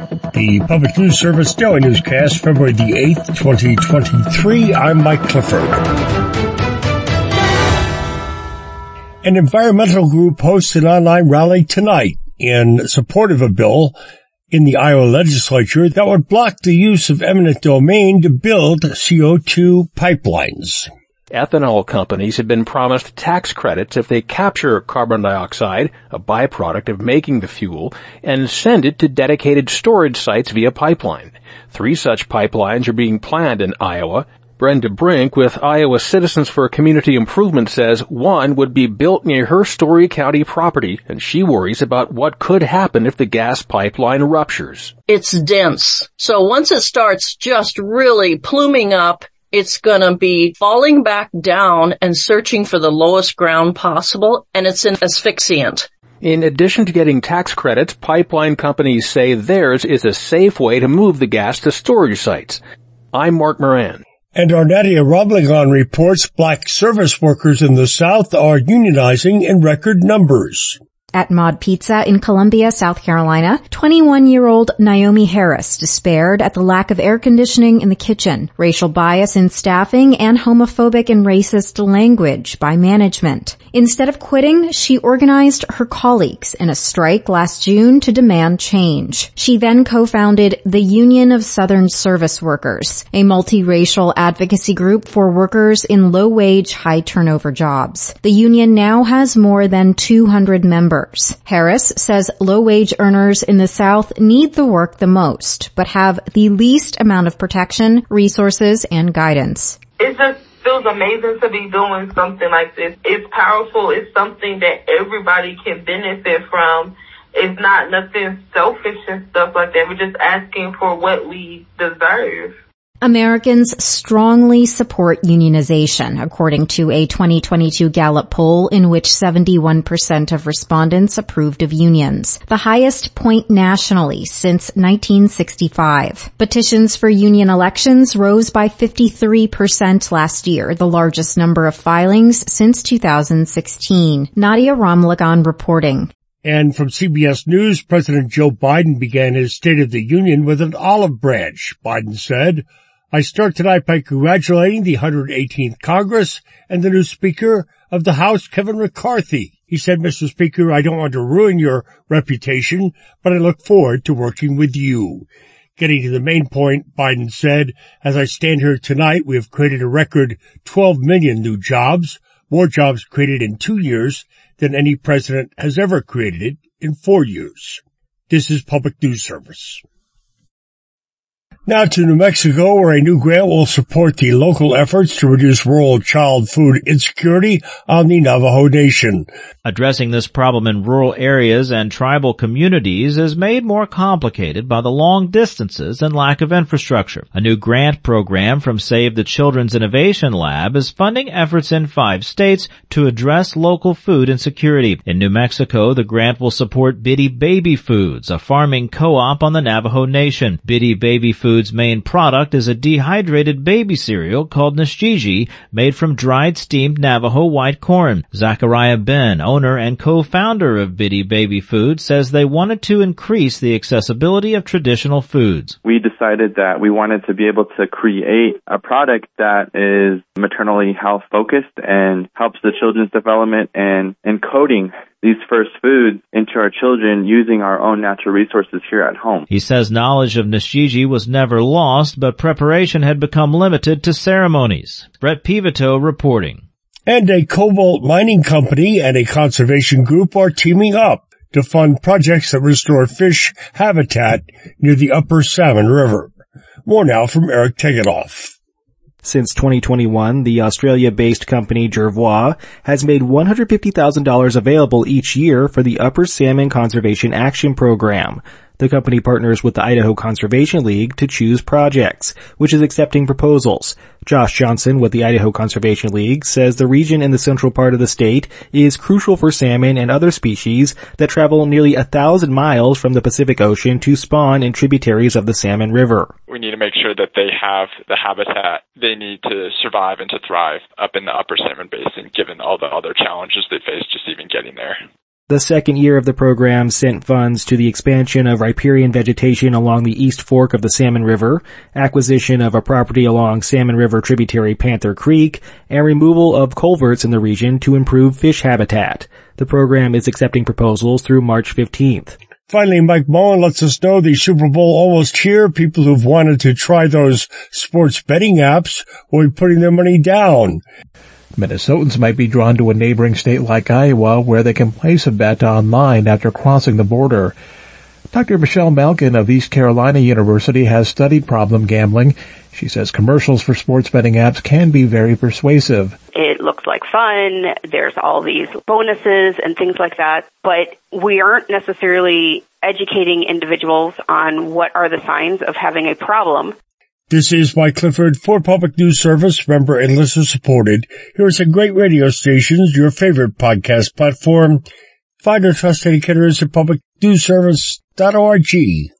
The Public News Service Daily Newscast, February the 8th, 2023. I'm Mike Clifford. An environmental group hosts an online rally tonight in support of a bill in the Iowa legislature that would block the use of eminent domain to build CO2 pipelines. Ethanol companies have been promised tax credits if they capture carbon dioxide, a byproduct of making the fuel, and send it to dedicated storage sites via pipeline. Three such pipelines are being planned in Iowa. Brenda Brink with Iowa Citizens for Community Improvement says one would be built near her Story County property and she worries about what could happen if the gas pipeline ruptures. It's dense. So once it starts just really pluming up, it's gonna be falling back down and searching for the lowest ground possible, and it's an asphyxiant. In addition to getting tax credits, pipeline companies say theirs is a safe way to move the gas to storage sites. I'm Mark Moran. And our Nadia Ramlagan reports black service workers in the South are unionizing in record numbers. At Mod Pizza in Columbia, South Carolina, 21-year-old Naomi Harris despaired at the lack of air conditioning in the kitchen, racial bias in staffing, and homophobic and racist language by management. Instead of quitting, she organized her colleagues in a strike last June to demand change. She then co-founded the Union of Southern Service Workers, a multiracial advocacy group for workers in low-wage, high-turnover jobs. The union now has more than 200 members Harris says low-wage earners in the South need the work the most, but have the least amount of protection, resources, and guidance. It just feels amazing to be doing something like this. It's powerful. It's something that everybody can benefit from. It's not nothing selfish and stuff like that. We're just asking for what we deserve. Americans strongly support unionization, according to a 2022 Gallup poll in which 71% of respondents approved of unions, the highest point nationally since 1965. Petitions for union elections rose by 53% last year, the largest number of filings since 2016. Nadia Ramlagan reporting. And from CBS News, President Joe Biden began his State of the Union with an olive branch. Biden said, I start tonight by congratulating the 118th Congress and the new Speaker of the House, Kevin McCarthy. He said, Mr. Speaker, I don't want to ruin your reputation, but I look forward to working with you. Getting to the main point, Biden said, as I stand here tonight, we have created a record 12 million new jobs, more jobs created in two years than any president has ever created in four years. This is Public News Service. Now to New Mexico, where a new grant will support the local efforts to reduce rural child food insecurity on the Navajo Nation. Addressing this problem in rural areas and tribal communities is made more complicated by the long distances and lack of infrastructure. A new grant program from Save the Children's Innovation Lab is funding efforts in five states to address local food insecurity. In New Mexico, the grant will support Bidii Baby Foods, a farming co-op on the Navajo Nation. Bidii Baby Foods Foods' main product is a dehydrated baby cereal called Nashiji, made from dried steamed Navajo white corn. Zachariah Ben, owner and co-founder of Bidii Baby Foods, says they wanted to increase the accessibility of traditional foods. We decided that we wanted to be able to create a product that is maternally health focused and helps the children's development and encoding these first foods into our children using our own natural resources here at home. He says knowledge of Nashiji was never lost, but preparation had become limited to ceremonies. Brett Peveto reporting. And a cobalt mining company and a conservation group are teaming up to fund projects that restore fish habitat near the upper Salmon River. More now from Eric Tegethoff. Since 2021, the Australia-based company Jervois has made $150,000 available each year for the Upper Salmon Conservation Action Program. The company partners with the Idaho Conservation League to choose projects, which is accepting proposals. Josh Johnson with the Idaho Conservation League says the region in the central part of the state is crucial for salmon and other species that travel nearly a thousand miles from the Pacific Ocean to spawn in tributaries of the Salmon River. We need to make sure that they have the habitat they need to survive and to thrive up in the upper Salmon Basin given all the other challenges they face just even getting there. The second year of the program sent funds to the expansion of riparian vegetation along the east fork of the Salmon River, acquisition of a property along Salmon River tributary Panther Creek, and removal of culverts in the region to improve fish habitat. The program is accepting proposals through March 15th. Finally, Mike Mullen lets us know the Super Bowl almost here. People who've wanted to try those sports betting apps will be putting their money down. Minnesotans might be drawn to a neighboring state like Iowa where they can place a bet online after crossing the border. Dr. Michelle Malkin of East Carolina University has studied problem gambling. She says commercials for sports betting apps can be very persuasive. It looks like fun. There's all these bonuses and things like that, but we aren't necessarily educating individuals on what are the signs of having a problem. This is Mike Clifford for Public News Service, member and listener supported. Here are some great radio stations, your favorite podcast platform. Find our trusted educators at publicnewsservice.org.